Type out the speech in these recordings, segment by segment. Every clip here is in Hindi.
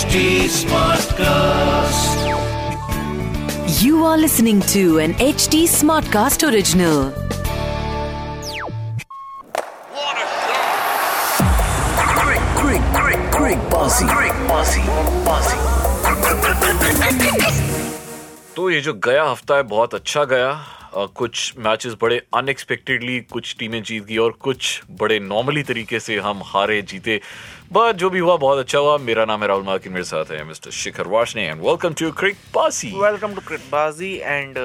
HD Smartcast. You are listening to an HD Smartcast original. What a shot! Quick, quick, quick, quick, bossy, quick, bossy, bossy. तो ये जो गया हफ़्ता है बहुत अच्छा गया अ, कुछ मैचेस बड़े अनएक्सपेक्टेडली कुछ टीमें जीत गई और कुछ बड़े नॉर्मली तरीके से हम हारे जीते। बट जो भी हुआ बहुत अच्छा हुआ। मेरा नाम है राहुल मार्किन मेरे साथ है mister Shikhar Washne and welcome to Cricbaazi welcome to Cricbaazi and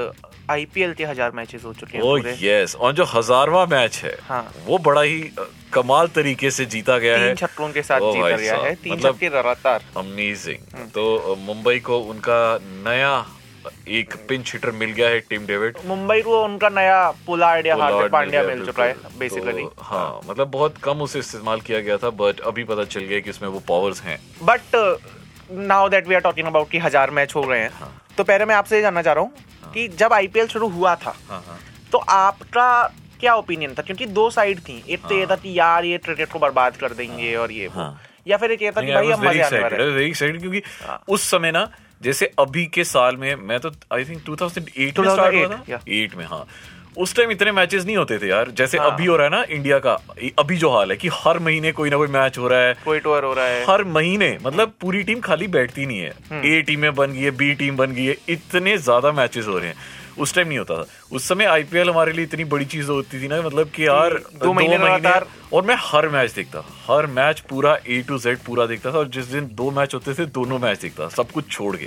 IPL के हज़ार मैचेस हो चुके हैं ओ पूरे। यस और जो हजारवा मैच है हाँ। वो बड़ा ही कमाल तरीके से जीता गया है। छक्कों के साथ जीता गया है। तीन मतलब छक्के लगातार। अमेजिंग तो मुंबई को उनका नया एक पिंच हिटर मिल गया है टीम डेविड मुंबई को उनका नया पुलार्ड या हार्दिक पांड्या मिल चुका है बेसिकली तो, हाँ मतलब बहुत कम उसे इस्तेमाल किया गया था बट अभी पता चल गया कि उसमें वो पावर्स हैं। But now that we are talking about कि हज़ार मैच हो गए हैं हाँ। तो पहले मैं आपसे ये जानना चाह रहा हूँ कि जब आईपीएल शुरू हुआ था हाँ हाँ। तो आपका क्या ओपिनियन था? क्योंकि दो साइड थी एक तो ये था कि यार ये क्रिकेट को बर्बाद कर देंगे और ये। या फिर एक ये था कि भाई हम मज़े आने वाले हैं। क्योंकि। उस समय ना जैसे अभी के साल में मैं तो आई थिंक 2008 में स्टार्ट हुआ था। एट में हाँ। उस टाइम इतने मैचेस नहीं होते थे यार। जैसे हाँ। अभी हो रहा है ना इंडिया का अभी जो हाल है कि हर महीने कोई ना कोई मैच हो रहा है। कोई टूर हो रहा है। हर महीने मतलब पूरी टीम खाली बैठती नहीं हम्म। है ए टीमें बन गई है बी टीम बन गई है इतने ज़्यादा मैचेस हो रहे हैं। उस टाइम नहीं होता था। उस समय आईपीएल हमारे लिए इतनी बड़ी चीज़ होती थी ना मतलब कि यार दो महीने लगातार- और मैं हर मैच देखता हर मैच पूरा ए टू जेड पूरा देखता था और जिस दिन दो मैच होते थे दोनों मैच देखता सब कुछ छोड़ के।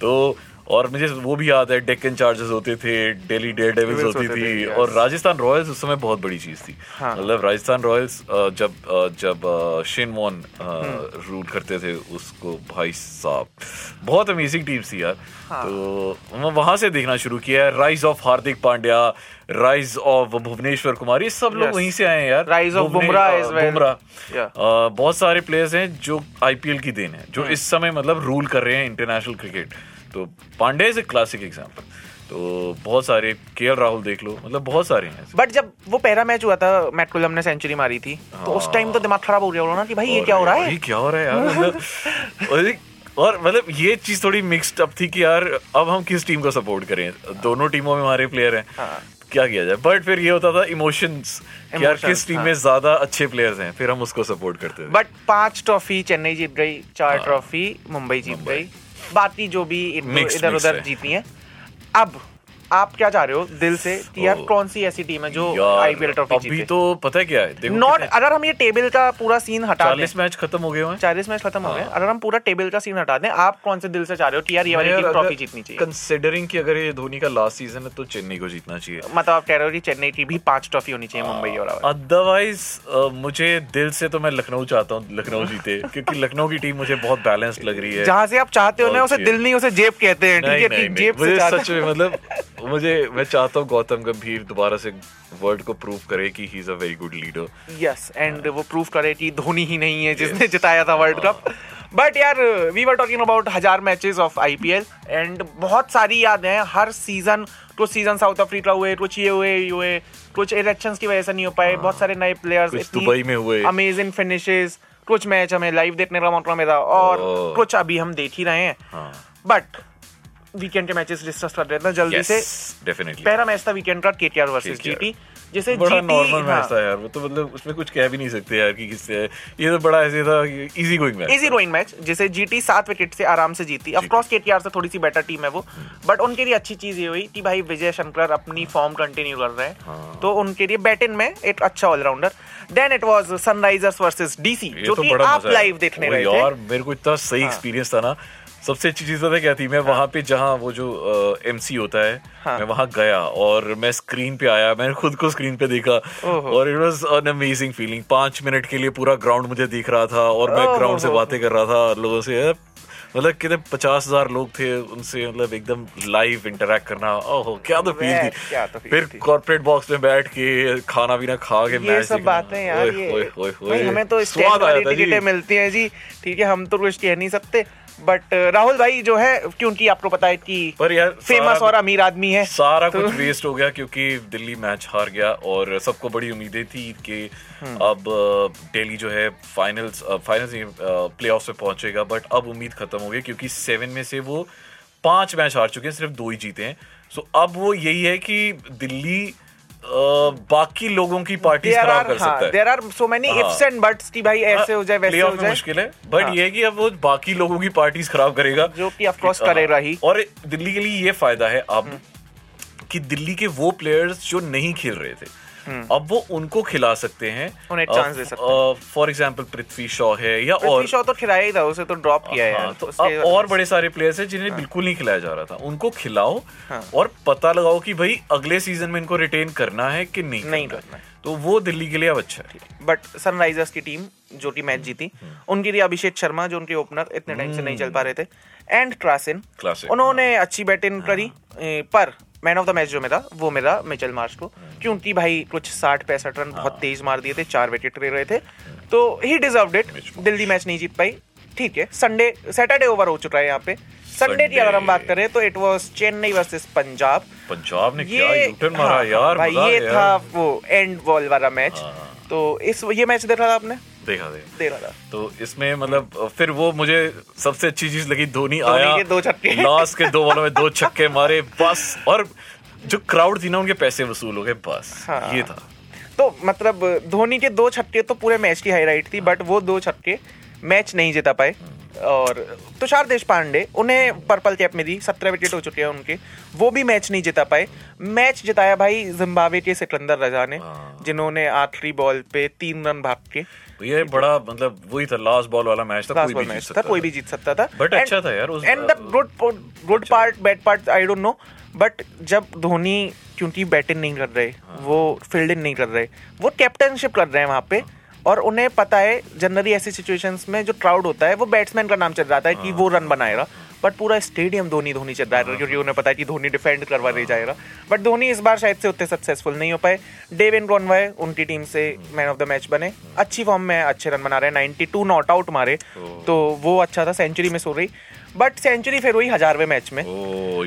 तो और मुझे वो भी याद है डेक्कन चार्जर्स होते थे दिल्ली डेयर डेविल्स होती थी. और राजस्थान रॉयल्स उस समय बहुत बड़ी चीज़ थी हाँ। मतलब राजस्थान रॉयल्स जब जब शेन वॉन। रूल करते थे उसको भाई साहब बहुत अमेजिंग टीम थी यार हाँ। तो मैं वहाँ से देखना शुरू किया है rise of Hardik Pandya rise of Bhuvneshwar Kumar ये सब लोग वहीं से आए हैं यार बुमराह as well. बुमराह बहुत सारे प्लेयर्स हैं जो आईपीएल की देन है जो हम्म। इस समय मतलब रूल कर रहे हैं इंटरनेशनल क्रिकेट तो Pandey is a classic example तो बहुत सारे केएल राहुल देख लो मतलब बहुत सारे हैं। बट जब वो पहला मैच हुआ था मैट कुलम ने सेंचुरी मारी थी तो उस टाइम तो दिमाग खराब हो गया होगा ना कि भाई ये क्या हो रहा है? ये क्या हो रहा है यार? मतलब और मतलब ये चीज़ थोड़ी मिक्स्ड अप थी कि यार अब हम किस टीम को सपोर्ट करें? दोनों टीमों में हमारे प्लेयर हैं। हाँ। क्या किया जाए? बट फिर ये होता था इमोशंस यार किस टीम हाँ। में ज़्यादा अच्छे प्लेयर्स हैं? फिर हम उसको सपोर्ट करते थे। बट पाँच ट्रॉफी चेन्नई जीत गई चार हाँ। ट्रॉफी मुंबई जीत गई। बाकी जो भी इधर उधर जीती है। अब आप क्या चाह रहे हो दिल से कि यार कौन सी ऐसी टीम है जो आईपीएल ट्रॉफी अभी तो पता है क्या है? देखो नॉट अगर हम ये टेबल का पूरा सीन हटा दें। 40 मैच खत्म हो गए हैं। चालीस मैच खत्म हो गए हाँ। अगर हम पूरा टेबल का सीन हटा दें आप कौन से दिल से चाह रहे हो कि यार ये वाली टीम ट्रॉफी जीतनी चाहिए? कंसिडरिंग कि अगर ये धोनी का लास्ट सीज़न है तो चेन्नई को जीतना चाहिए। मतलब आप कह रहे हो कि चेन्नई की भी पाँच ट्रॉफी होनी चाहिए मुंबई और अदरवाइज़ मुझे दिल से तो मैं लखनऊ चाहता हूँ लखनऊ जीते। क्योंकि लखनऊ की टीम मुझे बहुत बैलेंस्ड लग रही है। जहाँ से आप चाहते हो ना उसे दिल नहीं उसे जेब कहते हैं ठीक है? जेब मतलब मुझे मैं चाहता हूँ गौतम गंभीर दोबारा से वर्ल्ड को प्रूव करे कि he is a very good leader yes and वो प्रूव करे कि धोनी ही नहीं है जिसने yes. जिताया था वर्ल्ड कप बट यार वी वर टॉकिंग अबाउट हज़ार मैचेस ऑफ़ आईपीएल एंड बहुत सारी यादें हैं। हर सीज़न कुछ सीज़न साउथ अफ्रीका हुए कुछ ये हुए ये हुए कुछ इलेक्शन की वजह से नहीं हो पाए। बहुत सारे नए प्लेयर्स दुबई में हुए। अमेजिंग फिनिशेस कुछ मैच हमें लाइव देखने का मौका मिला और। कुछ अभी हम देख ही रहे हैं। हाँ। बट वीकेंड के मैचेस डिस्कस कर लेते हैं जल्दी से। डेफिनेटली पहला मैच था वीकेंड का केटीआर वर्सेस जीटी जिसे बड़ा नॉर्मल हाँ, मैच था यार वो तो मतलब उसमें कुछ कह भी नहीं सकते यार कि किससे ये तो बड़ा ऐसे था easy going match easy going match जिसे जीटी सात विकेट से आराम से जीती। ऑफ़ कोर्स केटीआर से थोड़ी सी बेटर टीम है वो बट उनके लिए अच्छी चीज़ ये हुई कि भाई विजय शंकर अपनी फॉर्म कंटिन्यू कर रहे हैं। हाँ। तो उनके लिए बैटिंग में एक अच्छा allrounder then it was Sunrisers versus DC जो तो कि आप लाइव देखने ओ गए यार मेरे को इतना सही हाँ। एक्सपीरियंस था ना। सबसे अच्छी चीज़ पता क्या थी? मैं वहाँ पे जहाँ वो जो एमसी होता है हाँ। मैं वहाँ गया और मैं स्क्रीन पे आया मैंने खुद को स्क्रीन पे देखा और it was an amazing feeling पाँच मिनट के लिए पूरा ग्राउंड मुझे दिख रहा था और मैं ग्राउंड से बातें कर रहा था लोगों से। मतलब कितने पचास हज़ार लोग थे उनसे मतलब एकदम लाइव इंटरेक्ट करना। ओहो क्या तो फील थी। क्या तो फिर कॉर्पोरेट बॉक्स में बैठ के खाना पीना खा के ये सब बातें यार ये। हमें तो आया वाली टिकटें मिलती हैं जी। ठीक है हम तो कुछ कह नहीं सकते। बट राहुल भाई जो है क्योंकि आपको पता है कि पर यार फ़ेमस और अमीर आदमी है सारा तो- कुछ वेस्ट हो गया क्योंकि दिल्ली मैच हार गया और सबको बड़ी उम्मीदें थी कि हम्म। अब दिल्ली जो है फाइनल्स फाइनल्स प्ले ऑफ़ में पहुंचेगा बट अब उम्मीद खत्म हो गई क्योंकि सेवन में से वो पाँच मैच हार चुके हैं सिर्फ़ दो ही जीते हैं सो अब वो यही है कि दिल्ली बाकी लोगों की पार्टी देर खराब आर कर सकता है देर आर सो मेनी हाँ। इफ्स एंड बट्स कि भाई ऐसे हो जाए वैसे हो जाए मुश्किल है बट हाँ। ये कि अब वो बाकी लोगों की पार्टीज़ खराब करेगा जो कि ऑफ़ हाँ। करेगा ही। और दिल्ली के लिए ये फ़ायदा है अब कि दिल्ली के वो प्लेयर्स जो नहीं खेल रहे थे अब वो उनको खिला सकते हैं। हम्म। उन्हें chance दे सकते हैं। फॉर एग्ज़ाम्पल पृथ्वी शॉ है या और पृथ्वी शॉ तो खिलाया ही था उसे तो ड्रॉप किया है। हाँ, तो अब और बड़े सारे प्लेयर्स हैं जिन्हें बिल्कुल नहीं खिलाया जा रहा था। उनको खिलाओ हाँ। और पता लगाओ कि भाई अगले सीज़न में इनको रिटेन करना है कि नहीं नहीं करना है। तो वो दिल्ली के लिए अब अच्छा है। बट सनराइजर्स की टीम जो कि मैच जीती उनके लिए अभिषेक शर्मा जो उनके ओपनर इतने टाइम से नहीं चल पा रहे थे। एंड क्लासिन उन्होंने अच्छी बैटिंग करी पर मैन ऑफ़ द मैच जो मेरा वो मेरा मिचेल मार्श को। क्योंकि भाई कुछ साठ पैंसठ रन बहुत तेज मार दिए थे चार विकेट ले रहे थे। तो he deserve it Delhi match नहीं जीत पाई। ठीक है संडे सैटरडे ओवर हो चुका है यहाँ पे। संडे की अगर हम बात करें तो it was Chennai versus Punjab Punjab ने क्या ये यूटर्न मारा हाँ, यार भाई ये। था वो एंड बॉल वाला मैच हाँ। तो इस ये मैच देखा था आपने? देखा दे देखा था। तो इसमें मतलब फिर वो मुझे सबसे अच्छी चीज़ लगी धोनी आया के दो छक्के। लास्ट के दो बॉलों में दो छक्के मारे बस। और जो क्राउड थी ना उनके पैसे वसूल हो गए बस। हाँ। ये था। तो मतलब धोनी के दो छक्के तो पूरे मैच की हाईलाइट थी बट वो दो छक्के मैच नहीं जीता पाए। और तुषार देश पांडे उन्हें पर्पल कैप में दी सत्रह विकेट हो चुके हैं उनके। वो भी मैच नहीं जिता पाए। मैच जिताया भाई जिम्बाब्वे के सिकंदर रजा ने हाँ। जिन्होंने आखिरी बॉल पे तीन रन भाग के तो ये बड़ा मतलब वही था लास्ट बॉल वाला मैच था कोई भी जीत सकता था कोई भी जीत सकता था। But अच्छा था यार, and the good good part bad part I don't know but जब धोनी क्योंकि बैटिंग नहीं कर रहे हाँ। वो फील्डिंग नहीं कर रहे वो कैप्टनशिप कर रहे हैं वहाँ पे और उन्हें पता है जनरली ऐसी सिचुएशंस में जो क्राउड होता है वो बैट्समैन का नाम चल जाता है कि हाँ। वो रन बनाएगा बट पूरा स्टेडियम धोनी धोनी चल रहा है क्योंकि उन्हें पता है कि धोनी डिफेंड करवा हाँ। ले जाएगा बट धोनी इस बार शायद से उतने सक्सेसफुल नहीं हो पाए। डेविन कॉनवाय उनकी टीम से मैन ऑफ़ द मैच बने। अच्छी फॉर्म में अच्छे रन बना रहे हैं। 92 नॉट आउट मारे। तो वो अच्छा था सेंचुरी मिस हो रही। बट सेंचुरी फिर हुई हजारवें मैच में।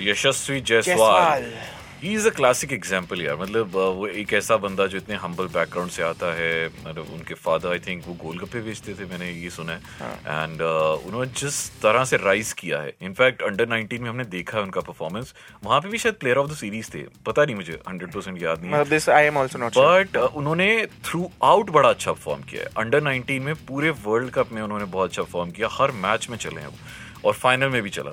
Yashasvi Jaiswal. He is a classic example यार। मतलब वो एक ऐसा बंदा जो इतने हम्बल बैकग्राउंड से आता है मतलब उनके फादर आई थिंक वो गोलगप्पे बेचते थे मैंने ये सुना है। एंड उन्होंने जिस तरह से राइज किया है इनफैक्ट अंडर 19 में हमने देखा है उनका परफॉर्मेंस वहाँ पे भी शायद प्लेयर ऑफ़ द सीरीज़ थे पता नहीं मुझे 100% याद नहीं है। बट उन्होंने थ्रू आउट बड़ा अच्छा परफॉर्म किया है। अंडर 19 में पूरे वर्ल्ड कप में उन्होंने बहुत अच्छा परफॉर्म किया हर मैच में चले हैं वो। और फाइनल में भी चला।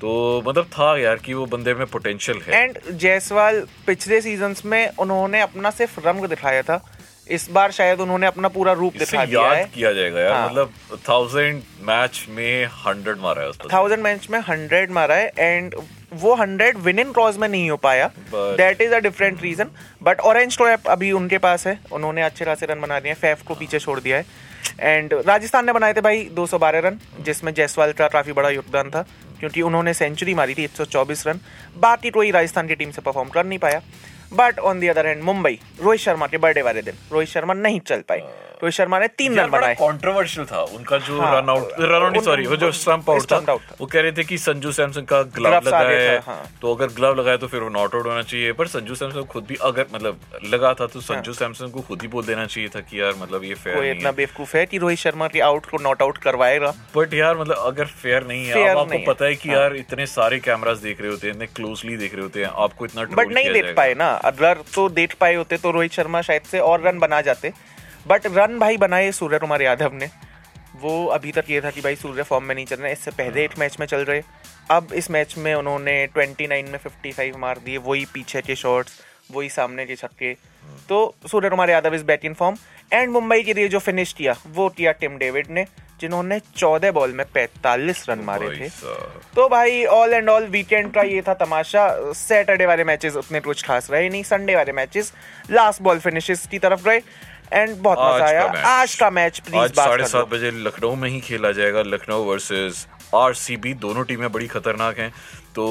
तो मतलब था यार कि वो बंदे में पोटेंशियल है। एंड जायसवाल पिछले सीजन्स में उन्होंने अपना सिर्फ़ रंग दिखाया था। इस बार शायद उन्होंने अपना पूरा रूप दिखा दिया याद है। किया जाएगा यार। हाँ। मतलब थाउज़ेंड मैच में हंड्रेड मारा है उसने थाउज़ेंड मैच में हंड्रेड मारा है एंड वो हंड्रेड विन इन क्रॉस में नहीं हो पाया। That is a different reason but orange top अभी उनके पास है। उन्होंने अच्छे खासे रन बना दिए हैं। फैफ को पीछे छोड़ दिया है। एंड राजस्थान ने बनाए थे भाई 212 रन, जिसमें जयसवाल का काफ़ी बड़ा योगदान था, क्योंकि उन्होंने सेंचुरी मारी थी 124 रन। बाकी कोई राजस्थान की टीम से परफॉर्म कर नहीं पाया। But on the other hand Mumbai Rohit Sharma के बर्थडे वाले दिन। रोहित शर्मा नहीं चल पाए। रोहित शर्मा ने तीन रन बनाए। कंट्रोवर्शियल था। उनका जो हाँ, run out run out sorry वो जो स्टंप आउट था था। वो कह रहे थे कि संजू सैमसन का ग्लव लगा है हाँ। तो अगर ग्लव लगाए तो फिर वो नॉट आउट होना चाहिए। पर संजू सैमसन को खुद भी अगर मतलब लगा था तो संजू सैमसन को खुद ही बोल देना चाहिए था कि यार मतलब ये फेयर हाँ। नहीं इतना है। बेवकूफ़ है कि रोहित शर्मा के आउट को नॉट आउट करवाएगा? बट यार मतलब अगर फेयर नहीं है आपको पता है कि यार इतने सारे कैमरास देख रहे होते हैं इतने क्लोजली देख रहे होते हैं आपको इतना बट नहीं देख पाए ना। अगर तो देख पाए होते तो रोहित शर्मा शायद से और रन बना जाते। बट रन भाई बनाए सूर्य कुमार यादव ने। वो अभी तक ये था कि भाई सूर्य फॉर्म में नहीं चल रहे इससे पहले एक मैच में चल रहे। अब इस मैच में उन्होंने 29 में 55 मार दिए वही पीछे के शॉट्स वही सामने के छक्के। तो Suryakumar Yadav is in form and Mumbai के लिए जो फिनिश किया वो किया टिम डेविड ने। जिन्होंने 14 बॉल में 45 रन मारे थे। तो भाई ऑल एंड ऑल वीकेंड का ये था तमाशा। सैटरडे वाले मैचेस उतने कुछ खास रहे नहीं संडे वाले मैचेस लास्ट बॉल फिनिशेस की तरफ़ रहे एंड बहुत मज़ा आया। आज का मैच प्लीज़ साढ़े सात बजे लखनऊ में ही खेला जाएगा लखनऊ वर्सेज आरसीबी दोनों टीमें बड़ी खतरनाक हैं। तो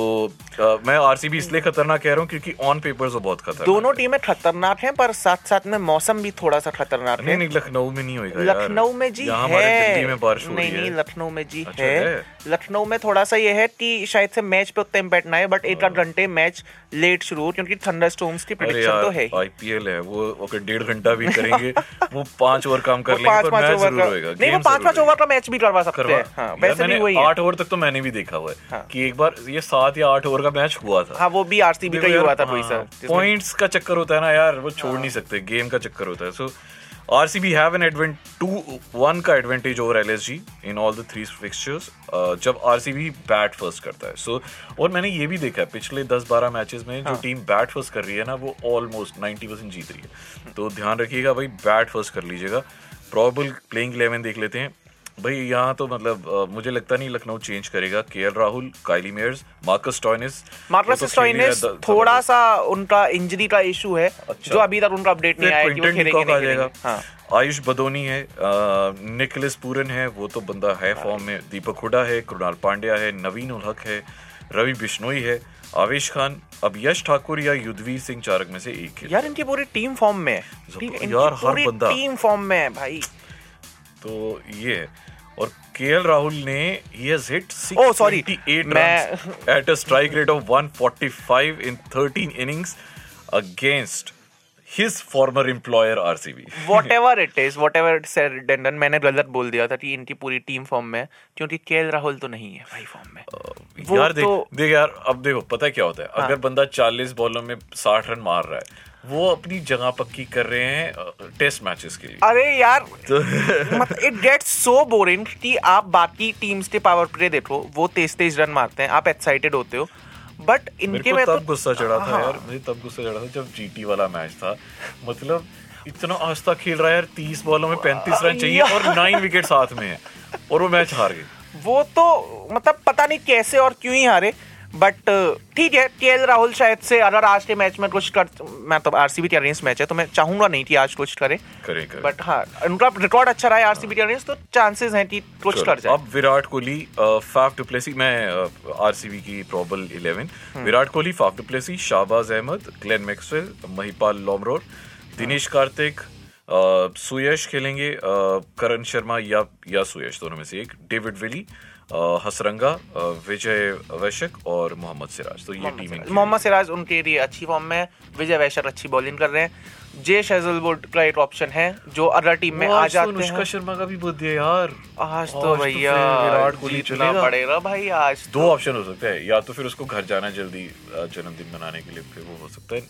अ, मैं आरसीबी इसलिए खतरनाक कह रहा हूँ क्योंकि ऑन पेपर वो बहुत खतरनाक दोनों है। टीमें खतरनाक हैं पर साथ साथ में मौसम भी थोड़ा सा खतरनाक नहीं है। नहीं लखनऊ में नहीं होगा लखनऊ में जी है। में बारिश हो नहीं नहीं लखनऊ में जी अच्छा, है। है? लखनऊ में थोड़ा सा ये है कि शायद से मैच पे उतना इम्पैक्ट ना है बट एक आध घंटे मैच लेट शुरू हो क्योंकि थंडर स्टॉर्म्स की प्रिडिक्शन तो है ही। आईपीएल है वो अगर डेढ़ घंटा भी करेंगे वो पाँच ओवर काम कर लेंगे पाँच पर मैच ओवर ज़रूर का होएगा नहीं वो game पाँच। ओवर का मैच भी करवा सकते हैं। हाँ वैसे भी वही आठ ओवर तक तो मैंने भी देखा हुआ है हाँ। कि एक बार ये सात या आठ ओवर का मैच हुआ था। हाँ वो भी आरसीबी का ही हुआ था कोई सर पॉइंट्स का चक्कर होता है ना यार वो हाँ। छोड़ नहीं सकते गेम का चक्कर होता है। So RCB have an advent two one का advantage over LSG in all the three fixtures जब आरसीबी बैट फ़र्स्ट करता है। सो so, और मैंने ये भी देखा है पिछले दस बारह मैचेस में हाँ। जो टीम बैट फ़र्स्ट कर रही है ना वो ऑलमोस्ट 90 परसेंट जीत रही है। तो ध्यान रखिएगा भाई बैट फ़र्स्ट कर लीजिएगा। प्रॉबल प्लेइंग इलेवन देख लेते हैं। भाई यहाँ तो मतलब मुझे लगता नहीं लखनऊ चेंज करेगा। K Rahul Kyle Mayers Marcus Stoinis Marcus Stoinis थोड़ा सा उनका इंजरी का इशू है अच्छा। जो अभी तक उनका अपडेट नहीं आया कि वो खेलेंगे हाँ। आयुष बदोनी है निकलस पूरन है वो तो बंदा है फॉर्म में। दीपक हुडा है कृणाल पांड्या है नवीन उल हक है रवि बिश्नोई है आवेश खान अब यश ठाकुर या युद्धवीर सिंह चारक में से एक है। यार इनकी पूरी टीम फॉर्म में है। है यार, हर बंदा। टीम फॉर्म में है भाई। तो ये और के एल राहुल ने he has hit sorry. 628 मैं- runs at a strike rate of 145 in 13 innings against his former employer RCB. Ever it is whatever said डेंडन मैंने गलत बोल दिया था कि इनकी पूरी टीम फॉर्म में है क्योंकि के राहुल तो नहीं है भाई फॉर्म में वो यार देख तो- देख यार अब देखो पता है क्या होता है हाँ। अगर बंदा 40 बॉलों में 60 रन मार रहा है वो अपनी जगह पक्की कर रहे हैं टेस्ट मैचेस के लिए। अरे यार तो मतलब इट गेट्स सो बोरिंग कि आप बाकी टीम्स के पावर प्ले देखो वो तेज तेज रन मारते हैं आप एक्साइटेड होते हो। बट इनके में तब तो गुस्सा चढ़ा था हाँ। यार मुझे तब गुस्सा चढ़ा था जब जीटी वाला मैच था। मतलब इतना आस्था खेल रहा है यार तीस बॉलों में पैंतीस रन चाहिए और नाइन विकेट साथ में है और वो मैच हार गए। वो तो मतलब पता नहीं कैसे और क्यों ही हारे बट ठीक है के राहुल शायद से अगर आज के मैच में कुछ कर मैं तो आरसीबी के अगेंस्ट मैच है तो मैं चाहूँगा नहीं कि आज कुछ करे। बट हाँ उनका रिकॉर्ड अच्छा रहा है आरसीबी के अगेंस्ट तो चांसेस हैं कि कुछ कर जाए। अब Virat Kohli Faf du Plessis मैं आरसीबी की probable 11 hmm. Virat Kohli Faf du Plessis Shahbaz Ahmed Glenn Maxwell Mahipal Lomror Dinesh Karthik Suyash खेलेंगे करण शर्मा या या सुयश दोनों में से एक डेविड विली हसरंगा विजय वैशक और मोहम्मद सिराज। तो ये टीम मोहम्मद सिराज उनके लिए अच्छी फॉर्म में विजय वैशर अच्छी बॉलिंग कर रहे हैं। जे शेजलवुड का एक ऑप्शन है जो अदर टीम में आ जाते अनुष्का हैं। शर्मा का भी बर्थडे है यार। आज तो तो भैया विराट कोहली चलेगा। पड़ेगा भाई आज दो ऑप्शन हो सकते हैं या तो फिर उसको घर जाना जल्दी जन्मदिन मनाने के लिए फिर वो हो सकता है।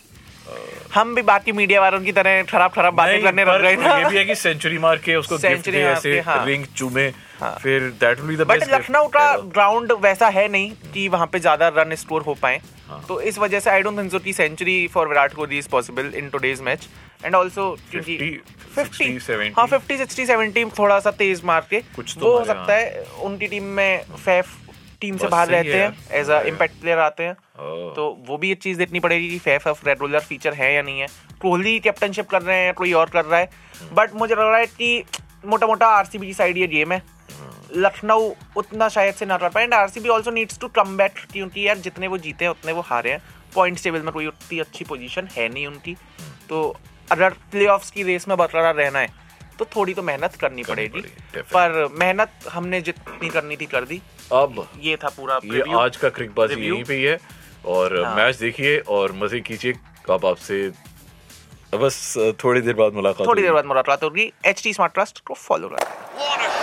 हम भी बाकी मीडिया वालों की तरह खराब खराब बातें करने लग गए ये भी है कि सेंचुरी मार के उसको गिफ्ट दे ऐसे हाँ। रिंग चूमे। हाँ। फिर that will be the but Lucknow का ग्राउंड वैसा है नहीं कि वहाँ पे ज़्यादा रन स्कोर हो पाए। हाँ। तो इस वजह से आई डोंट थिंक सो कि century for Virat Kohli is possible in today's match and also क्योंकि 50, 60, 70. हाँ 50 60 70 थोड़ा सा तेज मार के। कुछ तो हो सकता है। उनकी टीम में फैफ टीम से बाहर रहते हैं। एज अ यार। इम्पैक्ट प्लेयर आते हैं। तो वो भी एक चीज़ देखनी पड़ेगी कि फैफ ऑफ़ रेगुलर फीचर है या नहीं है। कोहली कैप्टनशिप कर रहे हैं या कोई और कर रहा है। बट मुझे लग रहा है कि मोटा मोटा आरसीबी की साइड ये गेम है। लखनऊ उतना शायद से ना कर पाए। And RCB also needs to come back क्योंकि यार जितने वो जीते हैं उतने वो हारे हैं। पॉइंट्स टेबल में कोई उतनी अच्छी पोजीशन है नहीं उनकी। तो अगर प्लेऑफ्स की रेस में बरकरार रहना है तो थोड़ी तो मेहनत करनी करनी पड़ेगी। पर मेहनत हमने जितनी करनी थी कर दी। अब ये था पूरा ये आज का क्रिकबाजी Review. यहीं पे ही है। और हाँ। मैच देखिए और मज़े कीजिए। अब आपसे बस थोड़ी देर बाद मुलाकात थोड़ी देर होगी। बाद मुलाकात होगी। एच टी स्मार्ट ट्रस्ट को फॉलो करें